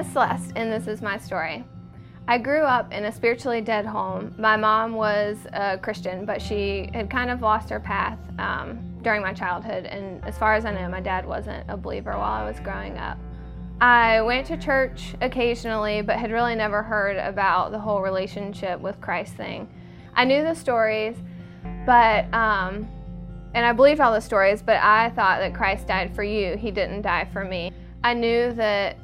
Is Celeste, and this is my story. I grew up in a spiritually dead home. My mom was a Christian, but she had kind of lost her path um, during my childhood, and as far as I know, my dad wasn't a believer while I was growing up. I went to church occasionally, but had really never heard about the whole relationship with Christ thing. I knew the stories, but, um, and I believed all the stories, but I thought that Christ died for you. He didn't die for me. I knew that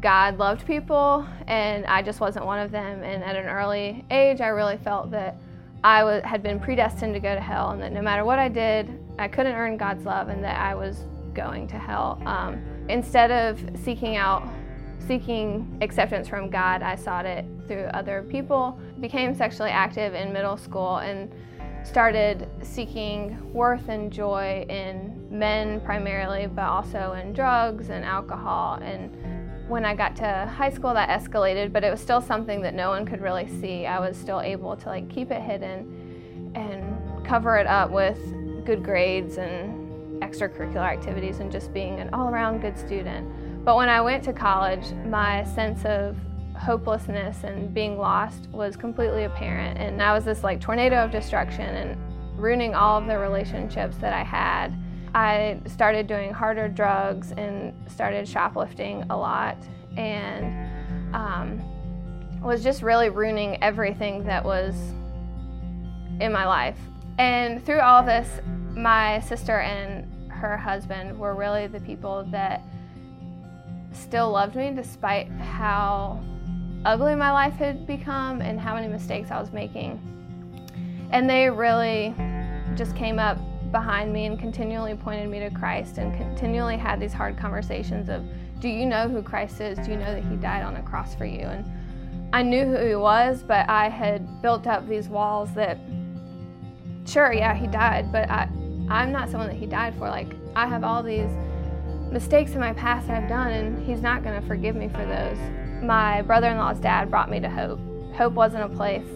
God loved people, and I just wasn't one of them. And at an early age, I really felt that I w- had been predestined to go to hell, and that no matter what I did, I couldn't earn God's love, and that I was going to hell. Um, instead of seeking out seeking acceptance from God, I sought it through other people. Became sexually active in middle school and started seeking worth and joy in men primarily, but also in drugs and alcohol. And when I got to high school, that escalated, but it was still something that no one could really see. I was still able to like keep it hidden and cover it up with good grades and extracurricular activities and just being an all around good student. But when I went to college, my sense of hopelessness and being lost was completely apparent. And I was this like tornado of destruction and ruining all of the relationships that I had. I started doing harder drugs and started shoplifting a lot and um, was just really ruining everything that was in my life. And through all this, my sister and her husband were really the people that still loved me despite how ugly my life had become and how many mistakes I was making. And they really just came up behind me and continually pointed me to Christ and continually had these hard conversations of, Do you know who Christ is? Do you know that He died on a cross for you? And I knew who He was, but I had built up these walls that, sure, yeah, He died, but I, I'm not someone that He died for. Like, I have all these mistakes in my past that I've done, and He's not going to forgive me for those. My brother in law's dad brought me to Hope. Hope wasn't a place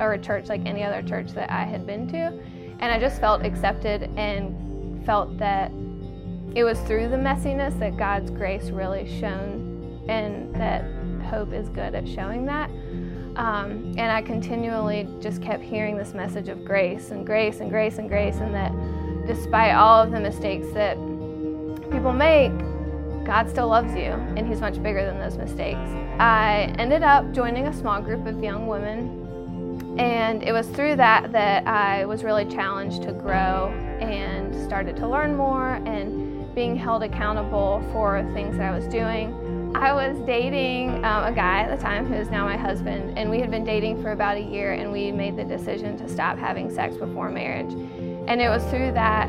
or a church like any other church that I had been to, and I just felt accepted and felt that it was through the messiness that God's grace really shone, and that Hope is good at showing that. Um, and I continually just kept hearing this message of grace and grace and grace and grace, and that despite all of the mistakes that people make, God still loves you, and He's much bigger than those mistakes. I ended up joining a small group of young women, and it was through that that I was really challenged to grow and started to learn more and being held accountable for things that I was doing. I was dating um, a guy at the time who is now my husband, and we had been dating for about a year, and we made the decision to stop having sex before marriage. And it was through that,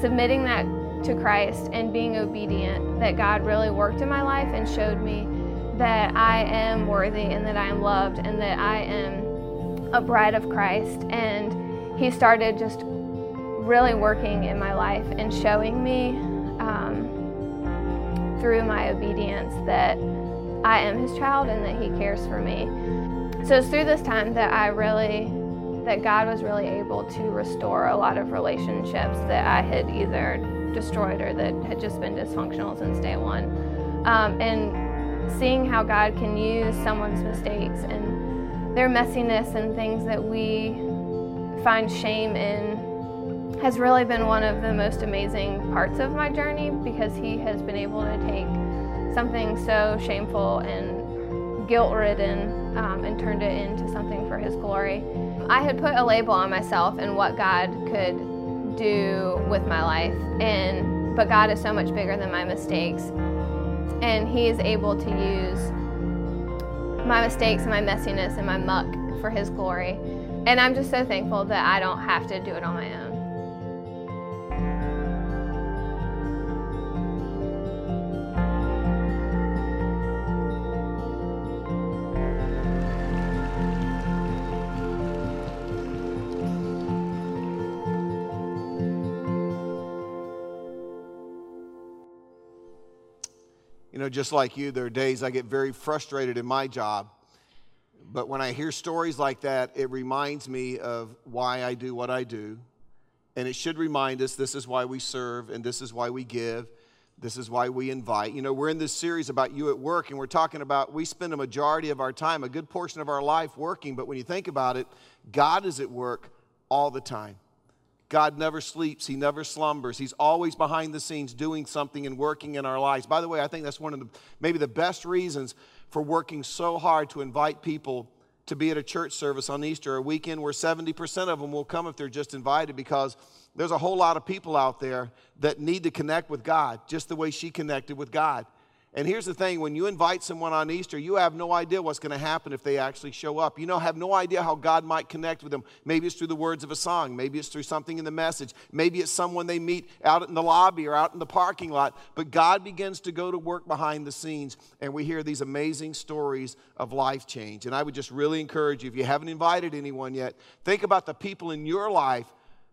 submitting that to Christ and being obedient, that God really worked in my life and showed me that I am worthy and that I am loved and that I am a bride of Christ. And He started just really working in my life and showing me um, through my obedience that I am His child and that He cares for me. So it's through this time that I really that God was really able to restore a lot of relationships that I had either destroyed or that had just been dysfunctional since day one. Um, and seeing how God can use someone's mistakes and their messiness and things that we find shame in has really been one of the most amazing parts of my journey because He has been able to take something so shameful and guilt ridden um, and turned it into something for His glory. I had put a label on myself and what God could do with my life and but God is so much bigger than my mistakes and he is able to use my mistakes and my messiness and my muck for his glory and I'm just so thankful that I don't have to do it on my own. You know, just like you, there are days I get very frustrated in my job. But when I hear stories like that, it reminds me of why I do what I do. And it should remind us this is why we serve and this is why we give. This is why we invite. You know, we're in this series about you at work, and we're talking about we spend a majority of our time, a good portion of our life working, but when you think about it, God is at work all the time. God never sleeps, He never slumbers. He's always behind the scenes doing something and working in our lives. By the way, I think that's one of the maybe the best reasons for working so hard to invite people to be at a church service on Easter, a weekend where 70% of them will come if they're just invited because there's a whole lot of people out there that need to connect with God just the way she connected with God. And here's the thing when you invite someone on Easter, you have no idea what's going to happen if they actually show up. You know, have no idea how God might connect with them. Maybe it's through the words of a song, maybe it's through something in the message, maybe it's someone they meet out in the lobby or out in the parking lot. But God begins to go to work behind the scenes, and we hear these amazing stories of life change. And I would just really encourage you, if you haven't invited anyone yet, think about the people in your life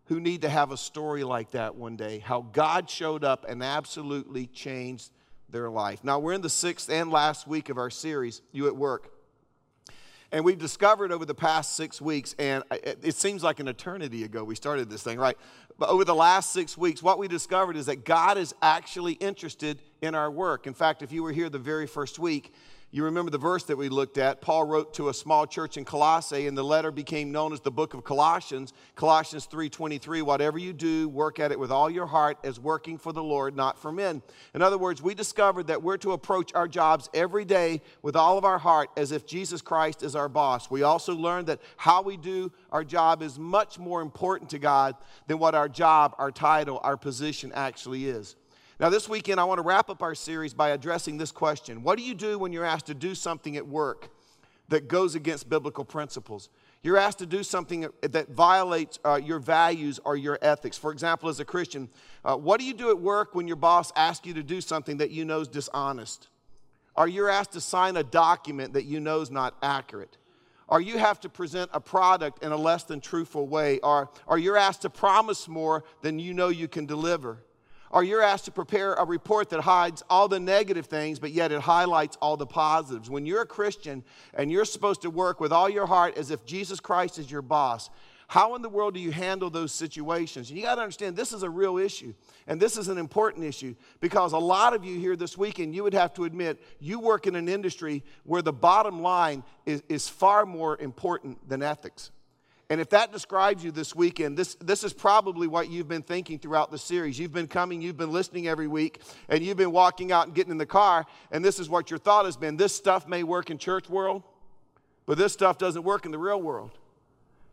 who need to have a story like that one day, how God showed up and absolutely changed their life. Now, we're in the sixth and last week of our series, You at Work. And we've discovered over the past six weeks, and it seems like an eternity ago we started this thing, right? But over the last six weeks, what we discovered is that God is actually interested in our work. In fact, if you were here the very first week, you remember the verse that we looked at. Paul wrote to a small church in Colossae, and the letter became known as the book of Colossians. Colossians 3:23, whatever you do, work at it with all your heart as working for the Lord, not for men. In other words, we discovered that we're to approach our jobs every day with all of our heart as if Jesus Christ is our boss. We also learned that how we do our job is much more important to God than what our job, our title, our position actually is. Now, this weekend, I want to wrap up our series by addressing this question What do you do when you're asked to do something at work that goes against biblical principles? You're asked to do something that violates uh, your values or your ethics. For example, as a Christian, uh, what do you do at work when your boss asks you to do something that you know is dishonest? Or you're asked to sign a document that you know is not accurate? Or you have to present a product in a less than truthful way? Or, or you're asked to promise more than you know you can deliver? Or you're asked to prepare a report that hides all the negative things, but yet it highlights all the positives. When you're a Christian and you're supposed to work with all your heart as if Jesus Christ is your boss, how in the world do you handle those situations? You got to understand this is a real issue, and this is an important issue because a lot of you here this weekend, you would have to admit you work in an industry where the bottom line is, is far more important than ethics. And if that describes you this weekend, this, this is probably what you've been thinking throughout the series. You've been coming, you've been listening every week, and you've been walking out and getting in the car, and this is what your thought has been. This stuff may work in church world, but this stuff doesn't work in the real world.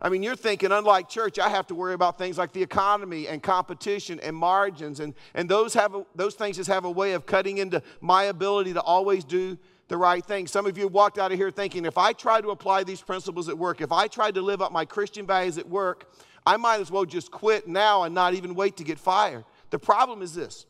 I mean, you're thinking, unlike church, I have to worry about things like the economy and competition and margins, and, and those, have a, those things just have a way of cutting into my ability to always do the right thing. Some of you walked out of here thinking, if I try to apply these principles at work, if I tried to live up my Christian values at work, I might as well just quit now and not even wait to get fired. The problem is this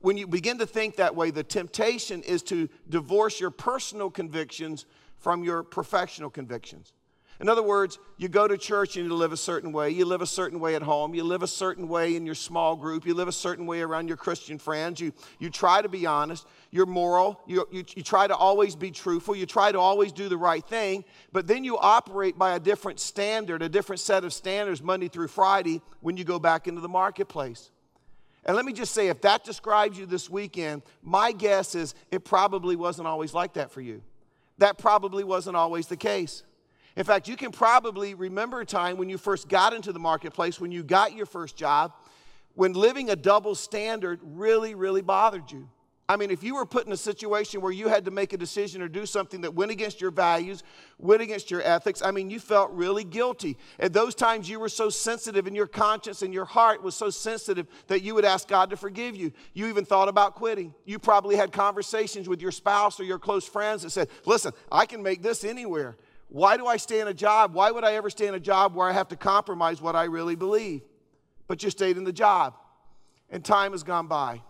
when you begin to think that way, the temptation is to divorce your personal convictions from your professional convictions. In other words, you go to church and you live a certain way. You live a certain way at home. You live a certain way in your small group. You live a certain way around your Christian friends. You, you try to be honest. You're moral. You, you, you try to always be truthful. You try to always do the right thing. But then you operate by a different standard, a different set of standards Monday through Friday when you go back into the marketplace. And let me just say, if that describes you this weekend, my guess is it probably wasn't always like that for you. That probably wasn't always the case. In fact, you can probably remember a time when you first got into the marketplace, when you got your first job, when living a double standard really, really bothered you. I mean, if you were put in a situation where you had to make a decision or do something that went against your values, went against your ethics, I mean, you felt really guilty. At those times, you were so sensitive, and your conscience and your heart was so sensitive that you would ask God to forgive you. You even thought about quitting. You probably had conversations with your spouse or your close friends that said, Listen, I can make this anywhere. Why do I stay in a job? Why would I ever stay in a job where I have to compromise what I really believe? But you stayed in the job, and time has gone by,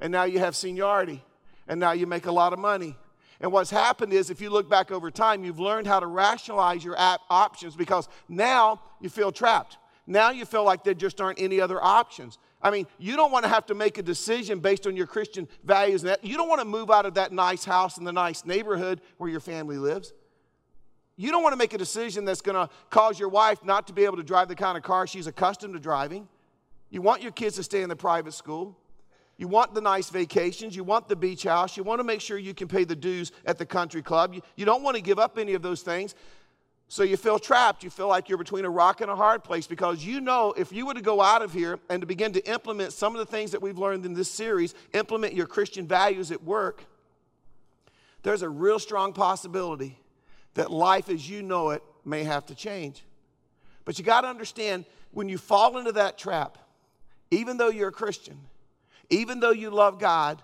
and now you have seniority, and now you make a lot of money. And what's happened is, if you look back over time, you've learned how to rationalize your options because now you feel trapped. Now you feel like there just aren't any other options. I mean, you don't want to have to make a decision based on your Christian values. And that. You don't want to move out of that nice house in the nice neighborhood where your family lives. You don't want to make a decision that's going to cause your wife not to be able to drive the kind of car she's accustomed to driving. You want your kids to stay in the private school. You want the nice vacations. You want the beach house. You want to make sure you can pay the dues at the country club. You, you don't want to give up any of those things. So you feel trapped. You feel like you're between a rock and a hard place because you know if you were to go out of here and to begin to implement some of the things that we've learned in this series, implement your Christian values at work, there's a real strong possibility that life as you know it may have to change. But you got to understand when you fall into that trap, even though you're a Christian, even though you love God,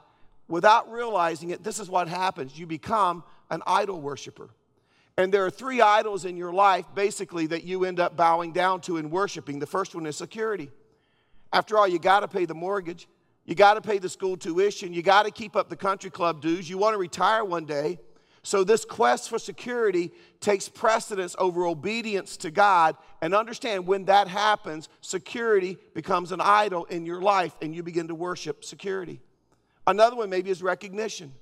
without realizing it, this is what happens. You become an idol worshiper. And there are three idols in your life, basically, that you end up bowing down to and worshiping. The first one is security. After all, you got to pay the mortgage, you got to pay the school tuition, you got to keep up the country club dues, you want to retire one day. So, this quest for security takes precedence over obedience to God. And understand when that happens, security becomes an idol in your life and you begin to worship security. Another one maybe is recognition.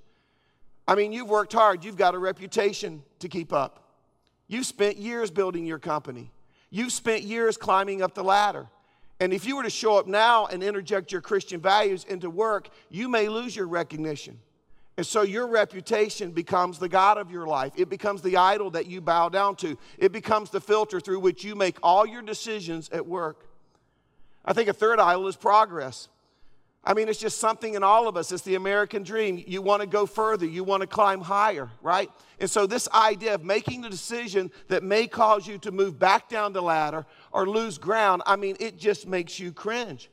I mean, you've worked hard, you've got a reputation to keep up. You've spent years building your company, you've spent years climbing up the ladder. And if you were to show up now and interject your Christian values into work, you may lose your recognition. And so your reputation becomes the God of your life. It becomes the idol that you bow down to. It becomes the filter through which you make all your decisions at work. I think a third idol is progress. I mean, it's just something in all of us. It's the American dream. You want to go further, you want to climb higher, right? And so, this idea of making the decision that may cause you to move back down the ladder or lose ground, I mean, it just makes you cringe.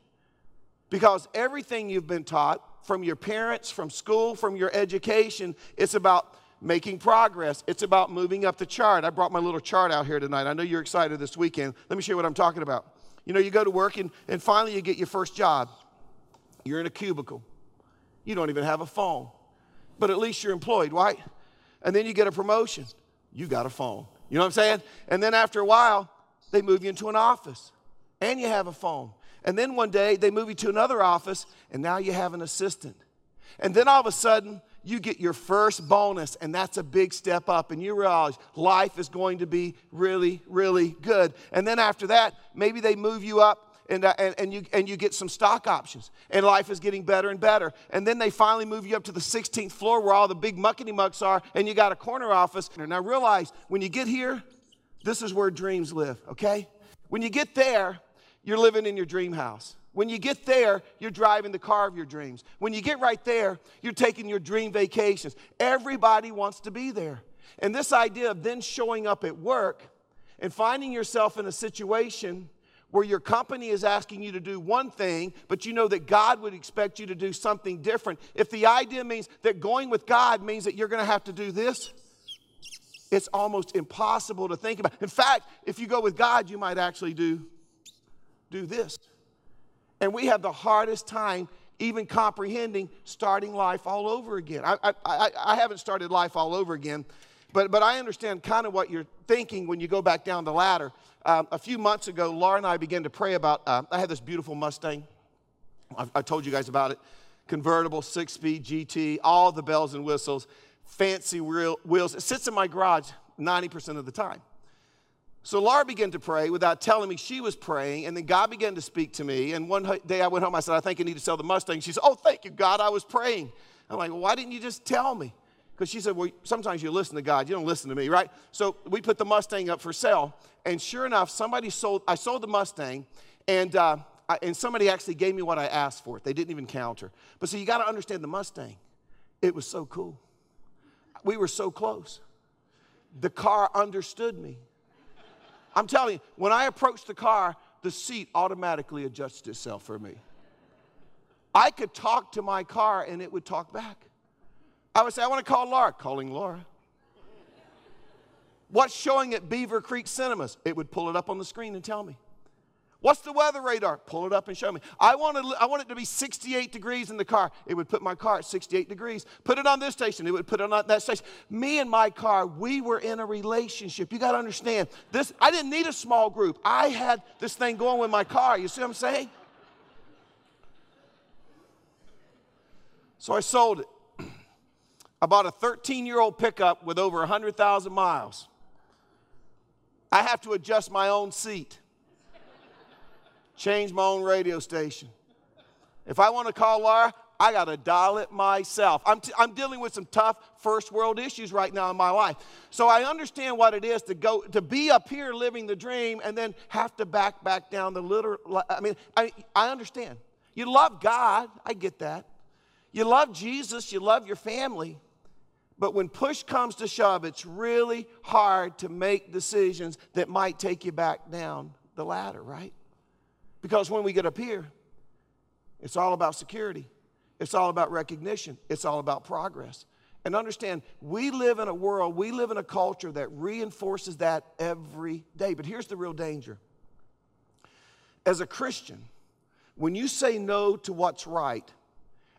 Because everything you've been taught from your parents, from school, from your education, it's about making progress. It's about moving up the chart. I brought my little chart out here tonight. I know you're excited this weekend. Let me show you what I'm talking about. You know, you go to work and, and finally you get your first job. You're in a cubicle. You don't even have a phone, but at least you're employed, right? And then you get a promotion. You got a phone. You know what I'm saying? And then after a while, they move you into an office and you have a phone. And then one day they move you to another office and now you have an assistant. And then all of a sudden, you get your first bonus, and that's a big step up, and you realize life is going to be really, really good. And then after that, maybe they move you up and, uh, and, and, you, and you get some stock options, and life is getting better and better. And then they finally move you up to the 16th floor where all the big muckety mucks are, and you got a corner office. And I realize when you get here, this is where dreams live, okay? When you get there, you're living in your dream house. When you get there, you're driving the car of your dreams. When you get right there, you're taking your dream vacations. Everybody wants to be there. And this idea of then showing up at work and finding yourself in a situation where your company is asking you to do one thing, but you know that God would expect you to do something different. If the idea means that going with God means that you're going to have to do this, it's almost impossible to think about. In fact, if you go with God, you might actually do, do this. And we have the hardest time even comprehending starting life all over again. I, I, I, haven't started life all over again, but, but I understand kind of what you're thinking when you go back down the ladder. Um, a few months ago, Laura and I began to pray about. Uh, I had this beautiful Mustang. I've, I told you guys about it. Convertible, six speed GT, all the bells and whistles, fancy wheel, wheels. It sits in my garage 90% of the time. So Laura began to pray without telling me she was praying, and then God began to speak to me. And one day I went home, I said, I think I need to sell the Mustang. She said, Oh, thank you, God, I was praying. I'm like, Why didn't you just tell me? Because she said, Well, sometimes you listen to God, you don't listen to me, right? So we put the Mustang up for sale, and sure enough, somebody sold, I sold the Mustang, and, uh, I, and somebody actually gave me what I asked for. They didn't even counter. But so you got to understand the Mustang. It was so cool. We were so close. The car understood me. I'm telling you, when I approached the car, the seat automatically adjusted itself for me. I could talk to my car and it would talk back. I would say, I want to call Laura. Calling Laura. What's showing at Beaver Creek Cinemas? It would pull it up on the screen and tell me. What's the weather radar? Pull it up and show me. I want, to, I want it to be 68 degrees in the car. It would put my car at 68 degrees. Put it on this station. It would put it on that station. Me and my car, we were in a relationship. You got to understand this. I didn't need a small group. I had this thing going with my car. You see what I'm saying? So I sold it. I bought a 13 year old pickup with over 100,000 miles. I have to adjust my own seat, change my own radio station. If I want to call Laura, I got to dial it myself. I'm, t- I'm dealing with some tough first world issues right now in my life. So I understand what it is to go, to be up here living the dream and then have to back back down the little, I mean, I, I understand. You love God, I get that. You love Jesus, you love your family. But when push comes to shove, it's really hard to make decisions that might take you back down the ladder, right? Because when we get up here, it's all about security, it's all about recognition, it's all about progress. And understand, we live in a world, we live in a culture that reinforces that every day. But here's the real danger. As a Christian, when you say no to what's right,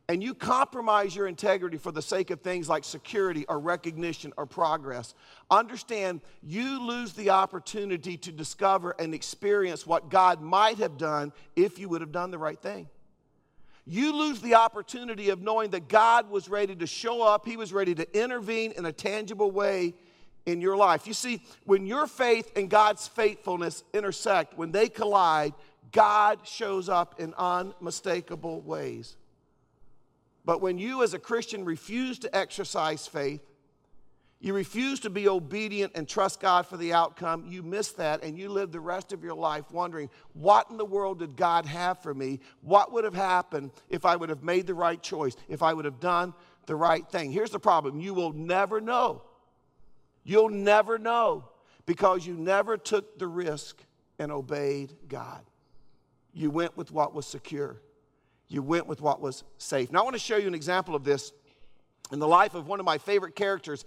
and you compromise your integrity for the sake of things like security or recognition or progress, understand you lose the opportunity to discover and experience what God might have done if you would have done the right thing. You lose the opportunity of knowing that God was ready to show up, He was ready to intervene in a tangible way in your life. You see, when your faith and God's faithfulness intersect, when they collide, God shows up in unmistakable ways. But when you, as a Christian, refuse to exercise faith, you refuse to be obedient and trust God for the outcome, you miss that and you live the rest of your life wondering, what in the world did God have for me? What would have happened if I would have made the right choice, if I would have done the right thing? Here's the problem you will never know. You'll never know because you never took the risk and obeyed God. You went with what was secure. You went with what was safe. Now, I want to show you an example of this in the life of one of my favorite characters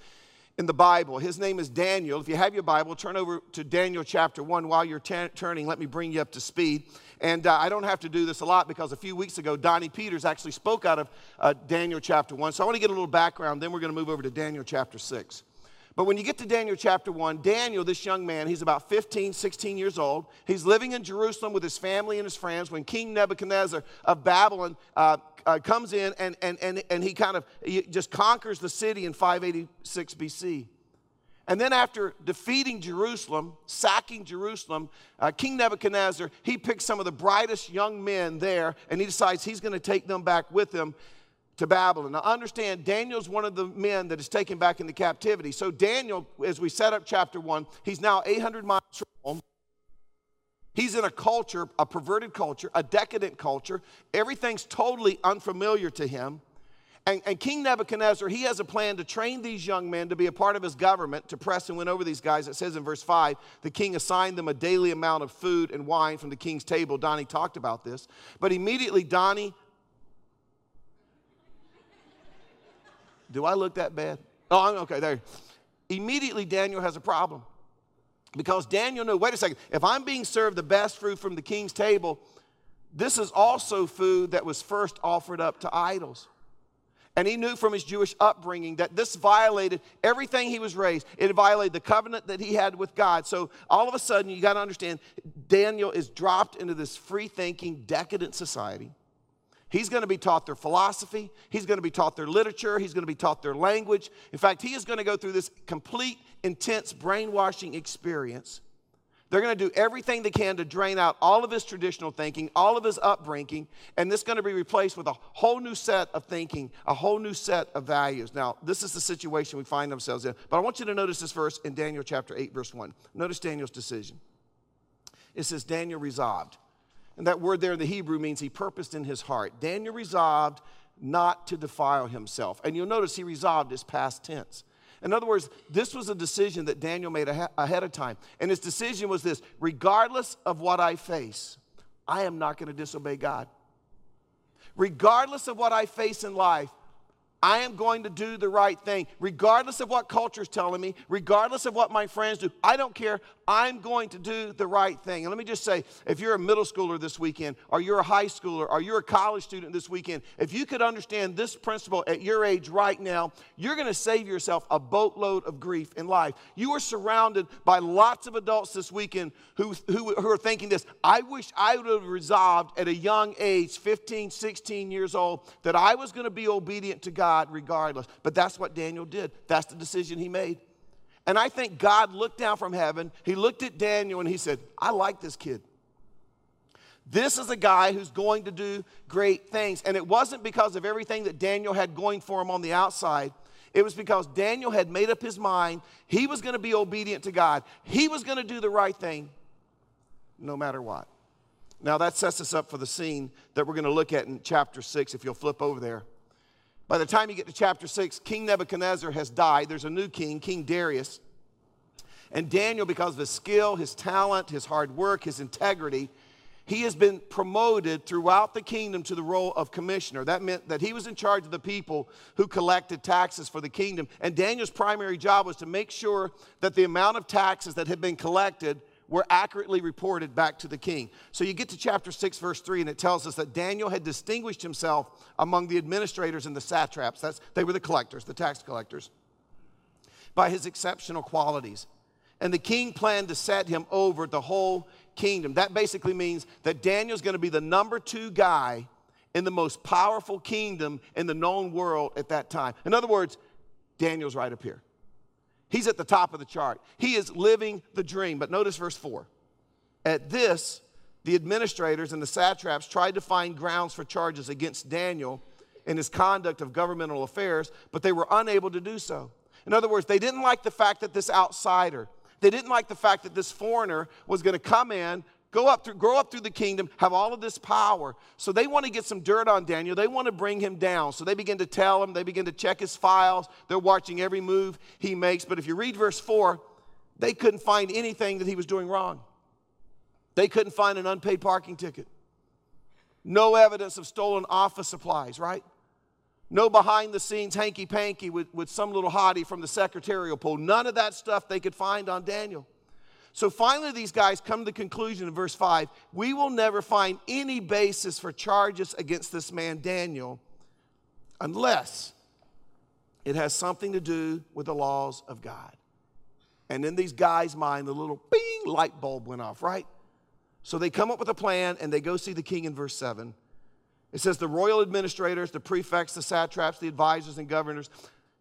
in the Bible. His name is Daniel. If you have your Bible, turn over to Daniel chapter 1 while you're turning. Let me bring you up to speed. And uh, I don't have to do this a lot because a few weeks ago, Donnie Peters actually spoke out of uh, Daniel chapter 1. So I want to get a little background, then we're going to move over to Daniel chapter 6. But when you get to Daniel chapter 1, Daniel, this young man, he's about 15, 16 years old. He's living in Jerusalem with his family and his friends when King Nebuchadnezzar of Babylon uh, uh, comes in and, and, and, and he kind of he just conquers the city in 586 BC. And then, after defeating Jerusalem, sacking Jerusalem, uh, King Nebuchadnezzar, he picks some of the brightest young men there and he decides he's going to take them back with him to Babylon. Now, understand, Daniel's one of the men that is taken back into captivity. So, Daniel, as we set up chapter one, he's now 800 miles from home. He's in a culture, a perverted culture, a decadent culture. Everything's totally unfamiliar to him. And, and, King Nebuchadnezzar, he has a plan to train these young men to be a part of his government, to press and win over these guys. It says in verse 5 the king assigned them a daily amount of food and wine from the king's table. Donnie talked about this. But immediately, Donnie Do I look that bad? Oh, I'm, okay, there. Immediately, Daniel has a problem. Because Daniel knew, wait a second, if I'm being served the best food from the king's table, this is also food that was first offered up to idols. And he knew from his Jewish upbringing that this violated everything he was raised. It violated the covenant that he had with God. So all of a sudden, you got to understand, Daniel is dropped into this free thinking, decadent society. He's going to be taught their philosophy. He's going to be taught their literature. He's going to be taught their language. In fact, he is going to go through this complete, intense brainwashing experience. They're going to do everything they can to drain out all of his traditional thinking, all of his upbringing, and this is going to be replaced with a whole new set of thinking, a whole new set of values. Now, this is the situation we find ourselves in. But I want you to notice this verse in Daniel chapter 8, verse 1. Notice Daniel's decision. It says, Daniel resolved. And that word there in the Hebrew means he purposed in his heart. Daniel resolved not to defile himself. And you'll notice he resolved is past tense. In other words, this was a decision that Daniel made ahead of time. And his decision was this regardless of what I face, I am not going to disobey God. Regardless of what I face in life, I am going to do the right thing, regardless of what culture is telling me, regardless of what my friends do. I don't care. I'm going to do the right thing. And let me just say if you're a middle schooler this weekend, or you're a high schooler, or you're a college student this weekend, if you could understand this principle at your age right now, you're going to save yourself a boatload of grief in life. You are surrounded by lots of adults this weekend who, who, who are thinking this I wish I would have resolved at a young age, 15, 16 years old, that I was going to be obedient to God regardless. But that's what Daniel did, that's the decision he made. And I think God looked down from heaven, he looked at Daniel and he said, I like this kid. This is a guy who's going to do great things. And it wasn't because of everything that Daniel had going for him on the outside. It was because Daniel had made up his mind he was going to be obedient to God. He was going to do the right thing no matter what. Now, that sets us up for the scene that we're going to look at in chapter 6, if you'll flip over there. By the time you get to chapter 6, King Nebuchadnezzar has died. There's a new king, King Darius. And Daniel, because of his skill, his talent, his hard work, his integrity, he has been promoted throughout the kingdom to the role of commissioner. That meant that he was in charge of the people who collected taxes for the kingdom. And Daniel's primary job was to make sure that the amount of taxes that had been collected were accurately reported back to the king. So you get to chapter 6, verse 3, and it tells us that Daniel had distinguished himself among the administrators and the satraps. That's, they were the collectors, the tax collectors, by his exceptional qualities. And the king planned to set him over the whole kingdom. That basically means that Daniel's going to be the number two guy in the most powerful kingdom in the known world at that time. In other words, Daniel's right up here. He's at the top of the chart. He is living the dream. But notice verse 4. At this, the administrators and the satraps tried to find grounds for charges against Daniel in his conduct of governmental affairs, but they were unable to do so. In other words, they didn't like the fact that this outsider, they didn't like the fact that this foreigner was going to come in, go up through, grow up through the kingdom, have all of this power. So they want to get some dirt on Daniel. They want to bring him down. So they begin to tell him, they begin to check his files. They're watching every move he makes. But if you read verse 4, they couldn't find anything that he was doing wrong. They couldn't find an unpaid parking ticket. No evidence of stolen office supplies, right? No behind the scenes hanky panky with, with some little hottie from the secretarial pool. None of that stuff they could find on Daniel. So finally, these guys come to the conclusion in verse 5 we will never find any basis for charges against this man, Daniel, unless it has something to do with the laws of God. And in these guys' mind, the little bing light bulb went off, right? So they come up with a plan and they go see the king in verse 7. It says the royal administrators, the prefects, the satraps, the advisors, and governors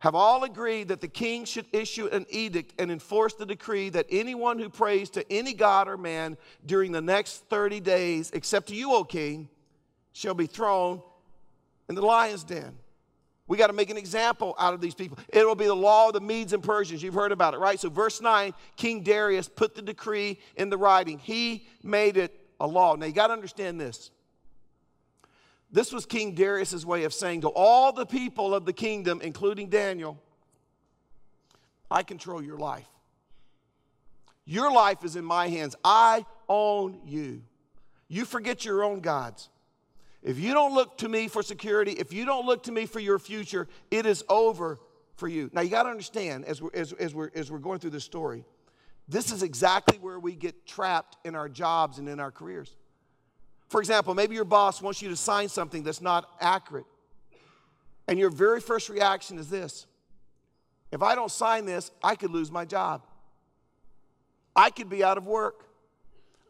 have all agreed that the king should issue an edict and enforce the decree that anyone who prays to any god or man during the next 30 days, except to you, O king, shall be thrown in the lion's den. We got to make an example out of these people. It will be the law of the Medes and Persians. You've heard about it, right? So, verse 9 King Darius put the decree in the writing, he made it a law. Now, you got to understand this. This was King Darius' way of saying to all the people of the kingdom, including Daniel, I control your life. Your life is in my hands. I own you. You forget your own gods. If you don't look to me for security, if you don't look to me for your future, it is over for you. Now, you got to understand as we're, as, as, we're, as we're going through this story, this is exactly where we get trapped in our jobs and in our careers. For example, maybe your boss wants you to sign something that's not accurate. And your very first reaction is this if I don't sign this, I could lose my job. I could be out of work.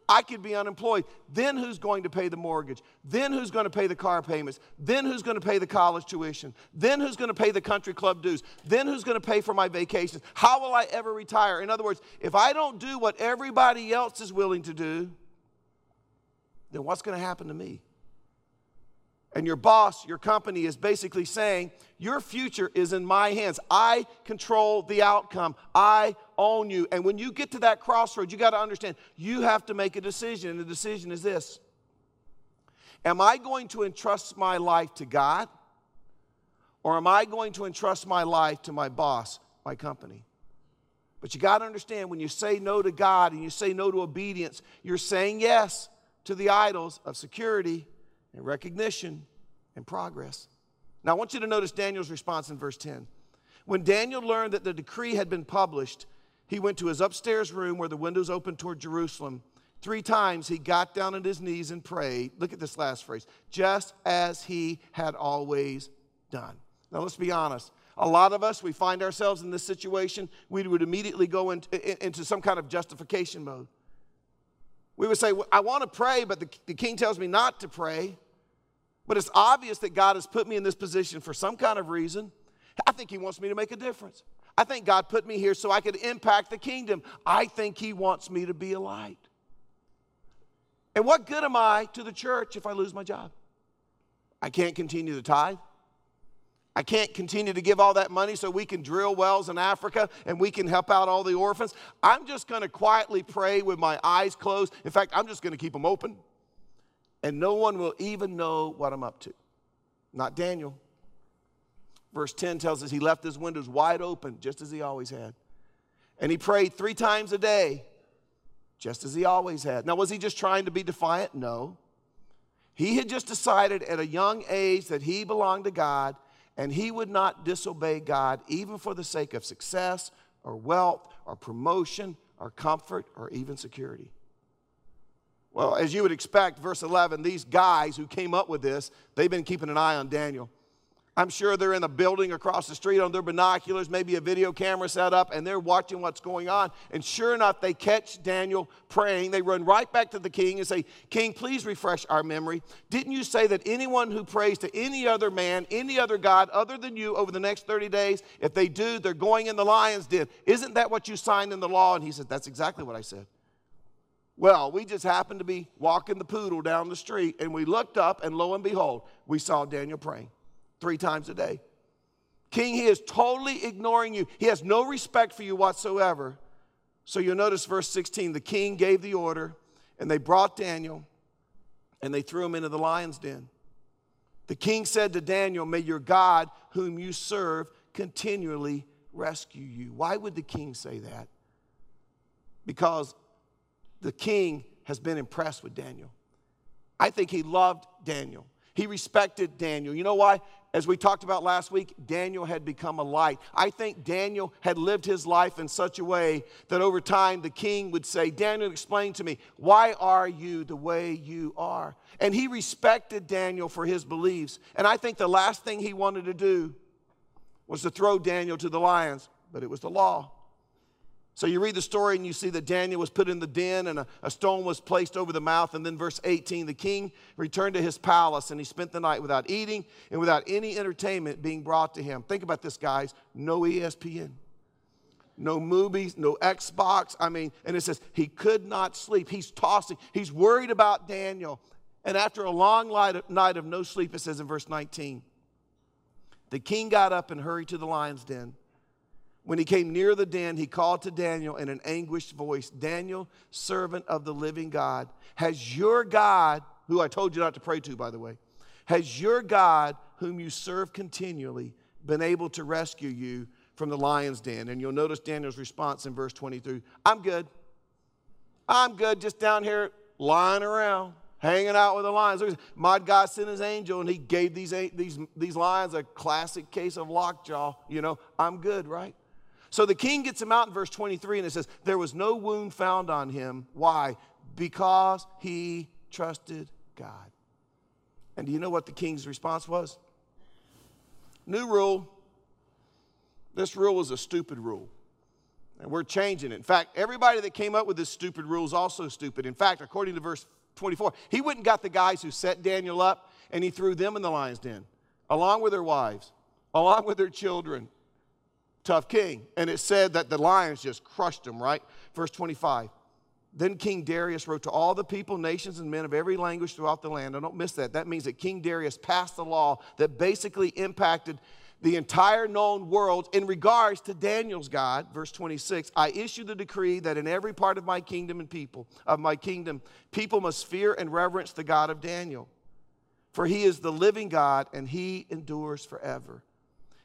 I could be unemployed. Then who's going to pay the mortgage? Then who's going to pay the car payments? Then who's going to pay the college tuition? Then who's going to pay the country club dues? Then who's going to pay for my vacations? How will I ever retire? In other words, if I don't do what everybody else is willing to do, then what's going to happen to me? And your boss, your company is basically saying, Your future is in my hands. I control the outcome. I own you. And when you get to that crossroads, you got to understand you have to make a decision. And the decision is this Am I going to entrust my life to God? Or am I going to entrust my life to my boss, my company? But you got to understand when you say no to God and you say no to obedience, you're saying yes to the idols of security and recognition and progress. Now, I want you to notice Daniel's response in verse 10. When Daniel learned that the decree had been published, he went to his upstairs room where the windows opened toward Jerusalem. Three times he got down on his knees and prayed. Look at this last phrase just as he had always done. Now, let's be honest. A lot of us, we find ourselves in this situation, we would immediately go into, into some kind of justification mode. We would say, I want to pray, but the, the king tells me not to pray. But it's obvious that God has put me in this position for some kind of reason. I think He wants me to make a difference. I think God put me here so I could impact the kingdom. I think He wants me to be a light. And what good am I to the church if I lose my job? I can't continue to tithe. I can't continue to give all that money so we can drill wells in Africa and we can help out all the orphans. I'm just going to quietly pray with my eyes closed. In fact, I'm just going to keep them open. And no one will even know what I'm up to. Not Daniel. Verse 10 tells us he left his windows wide open, just as he always had. And he prayed three times a day, just as he always had. Now, was he just trying to be defiant? No. He had just decided at a young age that he belonged to God and he would not disobey God even for the sake of success or wealth or promotion or comfort or even security. Well, as you would expect, verse 11, these guys who came up with this, they've been keeping an eye on Daniel. I'm sure they're in a building across the street on their binoculars, maybe a video camera set up, and they're watching what's going on. And sure enough, they catch Daniel praying. They run right back to the king and say, King, please refresh our memory. Didn't you say that anyone who prays to any other man, any other God other than you over the next 30 days, if they do, they're going in the lion's den? Isn't that what you signed in the law? And he said, That's exactly what I said. Well, we just happened to be walking the poodle down the street, and we looked up, and lo and behold, we saw Daniel praying three times a day. King, he is totally ignoring you. He has no respect for you whatsoever. So you'll notice verse 16 the king gave the order, and they brought Daniel and they threw him into the lion's den. The king said to Daniel, May your God, whom you serve, continually rescue you. Why would the king say that? Because the king has been impressed with Daniel. I think he loved Daniel. He respected Daniel. You know why? As we talked about last week, Daniel had become a light. I think Daniel had lived his life in such a way that over time the king would say, Daniel, explain to me, why are you the way you are? And he respected Daniel for his beliefs. And I think the last thing he wanted to do was to throw Daniel to the lions, but it was the law. So you read the story and you see that Daniel was put in the den and a, a, stone was placed over the mouth. And then, verse 18, the king returned to his palace and he spent the night without eating and without any entertainment being brought to him. Think about this, guys no ESPN, no movies, no Xbox. I mean, and it says he could not sleep. He's tossing, he's worried about Daniel. And after a long night of no sleep, it says in verse 19, the king got up and hurried to the lion's den. When he came near the den, he called to Daniel in an anguished voice Daniel, servant of the living God, has your God, who I told you not to pray to, by the way, has your God, whom you serve continually, been able to rescue you from the lion's den? And you'll notice Daniel's response in verse 23 I'm good. I'm good, just down here lying around hanging out with the lions. My God sent his angel and he gave these, these, these lions a classic case of lockjaw. You know, I'm good, right? So the king gets him out in verse 23 and it says, There was no wound found on him. Why? Because he trusted God. And do you know what the king's response was? New rule. This rule was a stupid rule. And we're changing it. In fact, everybody that came up with this stupid rule is also stupid. In fact, according to verse 24, he went and got the guys who set Daniel up and he threw them in the lion's den, along with their wives, along with their children, tough king. And it said that the lions just crushed him, right? Verse 25. Then King Darius wrote to all the people, nations, and men of every language throughout the land. I don't miss that. That means that King Darius passed a law that basically impacted the entire known world in regards to Daniel's God. Verse 26 I issue the decree that in every part of my kingdom and people, of my kingdom, people must fear and reverence the God of Daniel. For he is the living God and he endures forever.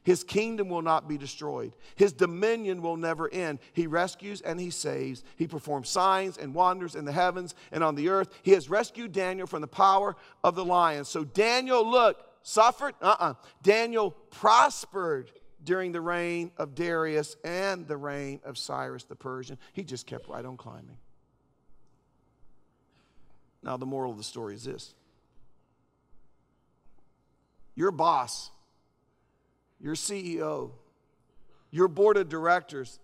His kingdom will not be destroyed. His dominion will never end. He rescues and he saves. He performs signs and wonders in the heavens and on the earth. He has rescued Daniel from the power of the lions. So Daniel, look, suffered? Uh uh-uh. uh Daniel prospered during the reign of Darius and the reign of Cyrus the Persian. He just kept right on climbing. Now, the moral of the story is this your boss your CEO, your board of directors,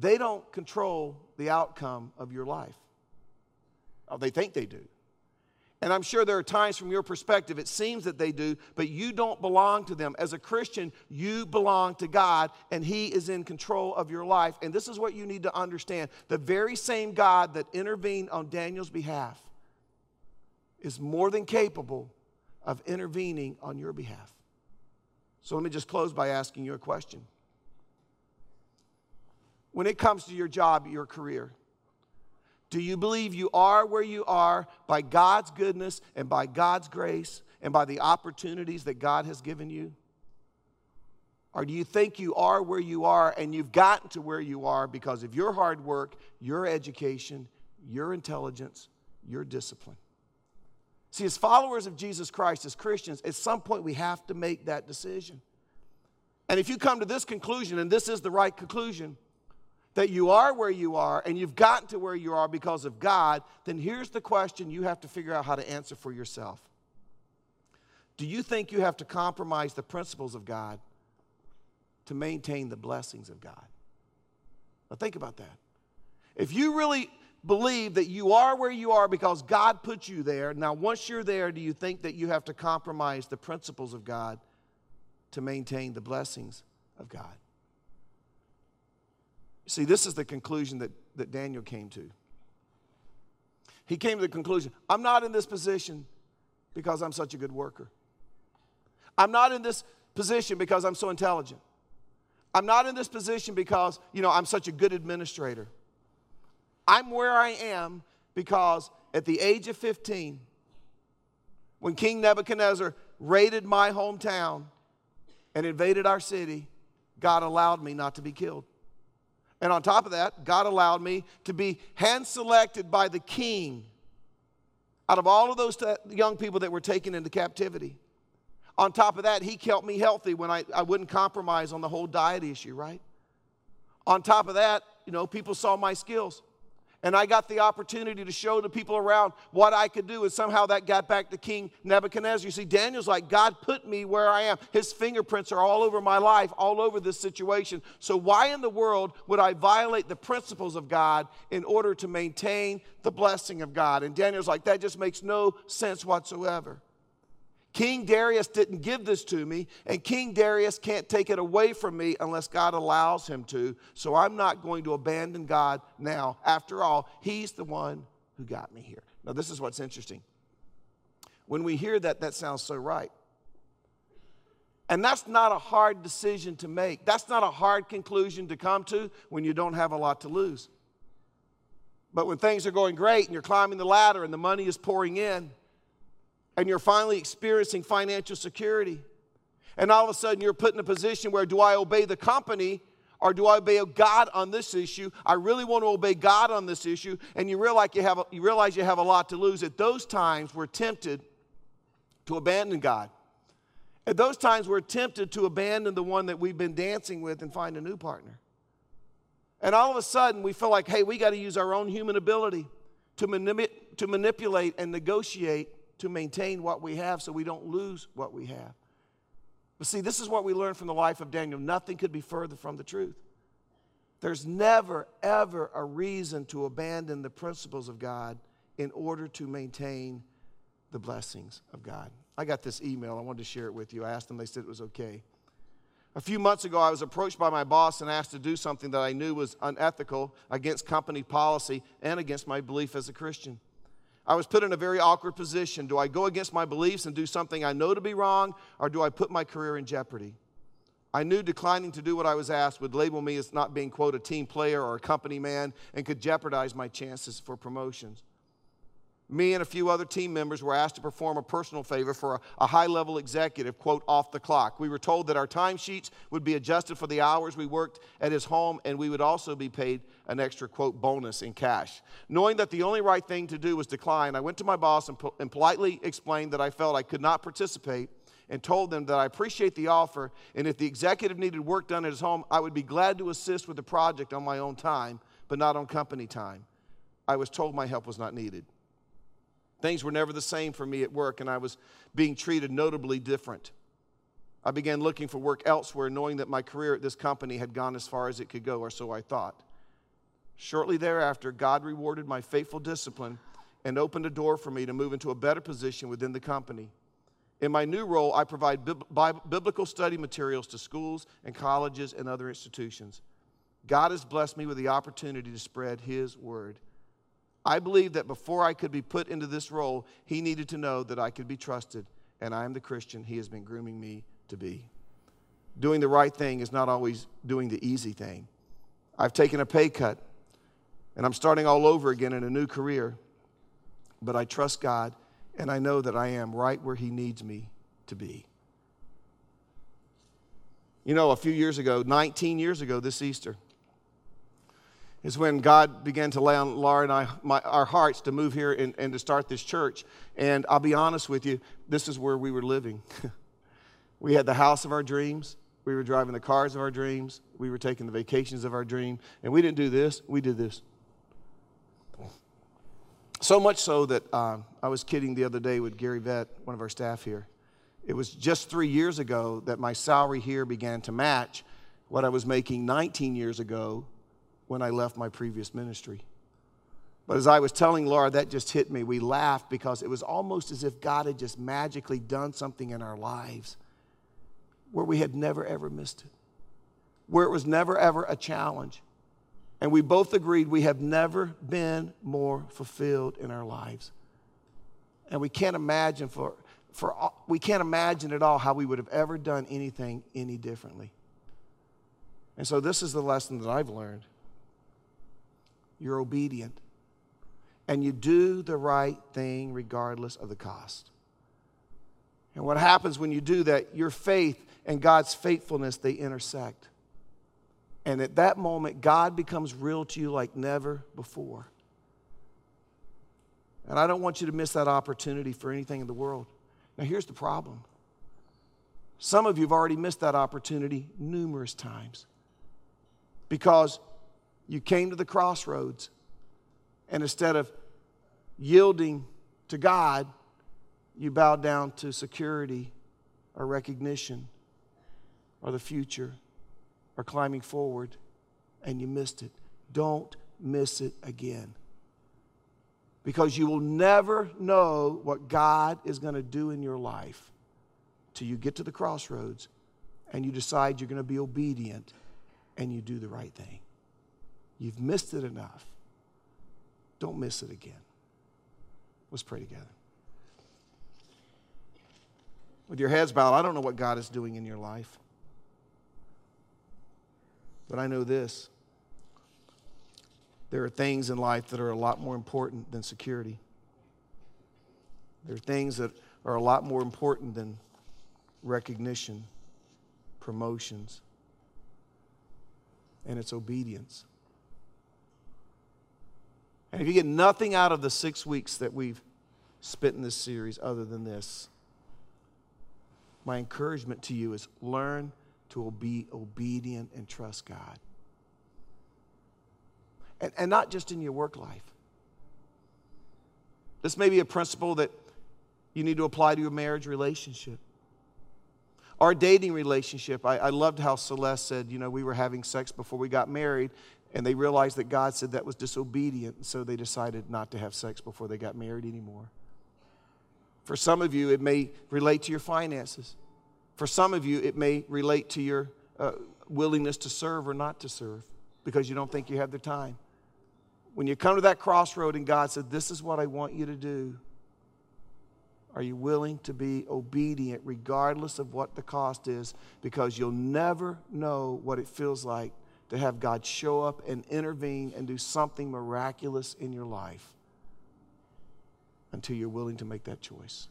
they don't control the outcome of your life. Oh, they think they do. And I'm sure there are times from your perspective it seems that they do, but you don't belong to them. As a Christian, you belong to God, and He is in control of your life. And this is what you need to understand the very same God that intervened on Daniel's behalf is more than capable of intervening on your behalf. So let me just close by asking you a question. When it comes to your job, your career, do you believe you are where you are by God's goodness and by God's grace and by the opportunities that God has given you? Or do you think you are where you are and you've gotten to where you are because of your hard work, your education, your intelligence, your discipline? See, as followers of Jesus Christ, as Christians, at some point we have to make that decision. And if you come to this conclusion, and this is the right conclusion, that you are where you are and you've gotten to where you are because of God, then here's the question you have to figure out how to answer for yourself. Do you think you have to compromise the principles of God to maintain the blessings of God? Now, think about that. If you really believe that you are where you are because God put you there, now, once you're there, do you think that you have to compromise the principles of God to maintain the blessings of God? See, this is the conclusion that, that Daniel came to. He came to the conclusion I'm not in this position because I'm such a good worker. I'm not in this position because I'm so intelligent. I'm not in this position because, you know, I'm such a good administrator. I'm where I am because at the age of 15, when King Nebuchadnezzar raided my hometown and invaded our city, God allowed me not to be killed. And on top of that, God allowed me to be hand selected by the king out of all of those t- young people that were taken into captivity. On top of that, he kept me healthy when I, I wouldn't compromise on the whole diet issue, right? On top of that, you know, people saw my skills. And I got the opportunity to show the people around what I could do. And somehow that got back to King Nebuchadnezzar. You see, Daniel's like, God put me where I am. His fingerprints are all over my life, all over this situation. So, why in the world would I violate the principles of God in order to maintain the blessing of God? And Daniel's like, that just makes no sense whatsoever. King Darius didn't give this to me, and King Darius can't take it away from me unless God allows him to. So I'm not going to abandon God now. After all, He's the one who got me here. Now, this is what's interesting. When we hear that, that sounds so right. And that's not a hard decision to make. That's not a hard conclusion to come to when you don't have a lot to lose. But when things are going great and you're climbing the ladder and the money is pouring in, and you're finally experiencing financial security. And all of a sudden, you're put in a position where do I obey the company or do I obey God on this issue? I really want to obey God on this issue. And you realize you have a, you realize you have a lot to lose. At those times, we're tempted to abandon God. At those times, we're tempted to abandon the one that we've been dancing with and find a new partner. And all of a sudden, we feel like, hey, we got to use our own human ability to, manip- to manipulate and negotiate to maintain what we have so we don't lose what we have. But see, this is what we learned from the life of Daniel. Nothing could be further from the truth. There's never, ever a reason to abandon the principles of God in order to maintain the blessings of God. I got this email. I wanted to share it with you. I asked them, they said it was okay. A few months ago, I was approached by my boss and asked to do something that I knew was unethical against company policy and against my belief as a Christian. I was put in a very awkward position. Do I go against my beliefs and do something I know to be wrong, or do I put my career in jeopardy? I knew declining to do what I was asked would label me as not being, quote, a team player or a company man and could jeopardize my chances for promotions. Me and a few other team members were asked to perform a personal favor for a, a high level executive, quote, off the clock. We were told that our timesheets would be adjusted for the hours we worked at his home, and we would also be paid an extra, quote, bonus in cash. Knowing that the only right thing to do was decline, I went to my boss and, po- and politely explained that I felt I could not participate and told them that I appreciate the offer, and if the executive needed work done at his home, I would be glad to assist with the project on my own time, but not on company time. I was told my help was not needed. Things were never the same for me at work, and I was being treated notably different. I began looking for work elsewhere, knowing that my career at this company had gone as far as it could go, or so I thought. Shortly thereafter, God rewarded my faithful discipline and opened a door for me to move into a better position within the company. In my new role, I provide biblical study materials to schools and colleges and other institutions. God has blessed me with the opportunity to spread His word. I believe that before I could be put into this role, he needed to know that I could be trusted, and I am the Christian he has been grooming me to be. Doing the right thing is not always doing the easy thing. I've taken a pay cut, and I'm starting all over again in a new career, but I trust God, and I know that I am right where he needs me to be. You know, a few years ago, 19 years ago this Easter, is when God began to lay on Laura and I my, our hearts to move here and, and to start this church. And I'll be honest with you, this is where we were living. we had the house of our dreams. We were driving the cars of our dreams. We were taking the vacations of our dream. And we didn't do this, we did this. So much so that um, I was kidding the other day with Gary Vett, one of our staff here. It was just three years ago that my salary here began to match what I was making 19 years ago when I left my previous ministry. But as I was telling Laura, that just hit me. We laughed because it was almost as if God had just magically done something in our lives where we had never ever missed it, where it was never ever a challenge. And we both agreed we have never been more fulfilled in our lives. And we can't imagine for, for we can't imagine at all how we would have ever done anything any differently. And so this is the lesson that I've learned you're obedient, and you do the right thing regardless of the cost. And what happens when you do that, your faith and God's faithfulness, they intersect. And at that moment, God becomes real to you like never before. And I don't want you to miss that opportunity for anything in the world. Now, here's the problem some of you have already missed that opportunity numerous times because you came to the crossroads, and instead of yielding to God, you bowed down to security or recognition or the future or climbing forward, and you missed it. Don't miss it again. Because you will never know what God is going to do in your life till you get to the crossroads and you decide you're going to be obedient and you do the right thing. You've missed it enough. Don't miss it again. Let's pray together. With your heads bowed, I don't know what God is doing in your life. But I know this there are things in life that are a lot more important than security. There are things that are a lot more important than recognition, promotions, and it's obedience. If you get nothing out of the six weeks that we've spent in this series other than this, my encouragement to you is learn to be obedient and trust God. And, and not just in your work life. This may be a principle that you need to apply to your marriage relationship. Our dating relationship, I, I loved how Celeste said, you know, we were having sex before we got married, and they realized that God said that was disobedient, so they decided not to have sex before they got married anymore. For some of you, it may relate to your finances. For some of you, it may relate to your uh, willingness to serve or not to serve because you don't think you have the time. When you come to that crossroad and God said, This is what I want you to do, are you willing to be obedient regardless of what the cost is? Because you'll never know what it feels like to have God show up and intervene and do something miraculous in your life until you're willing to make that choice.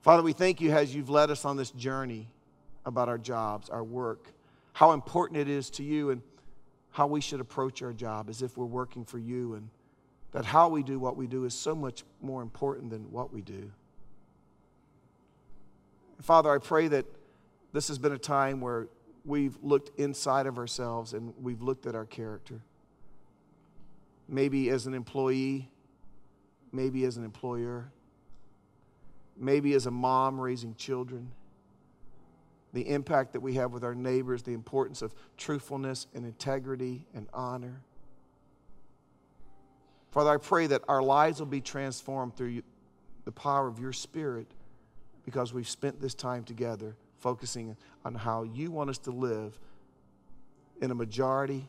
Father, we thank you as you've led us on this journey about our jobs, our work, how important it is to you, and how we should approach our job as if we're working for you, and that how we do what we do is so much more important than what we do. Father, I pray that this has been a time where we've looked inside of ourselves and we've looked at our character. Maybe as an employee, maybe as an employer, maybe as a mom raising children. The impact that we have with our neighbors, the importance of truthfulness and integrity and honor. Father, I pray that our lives will be transformed through the power of your Spirit because we've spent this time together focusing on how you want us to live in a majority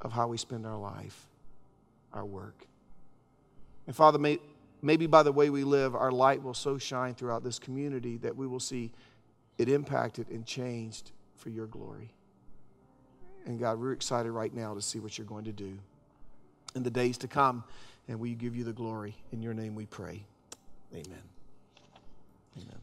of how we spend our life. our work. And Father, may, maybe by the way we live, our light will so shine throughout this community that we will see it impacted and changed for your glory. And God, we're excited right now to see what you're going to do in the days to come. And we give you the glory. In your name we pray. Amen. Amen.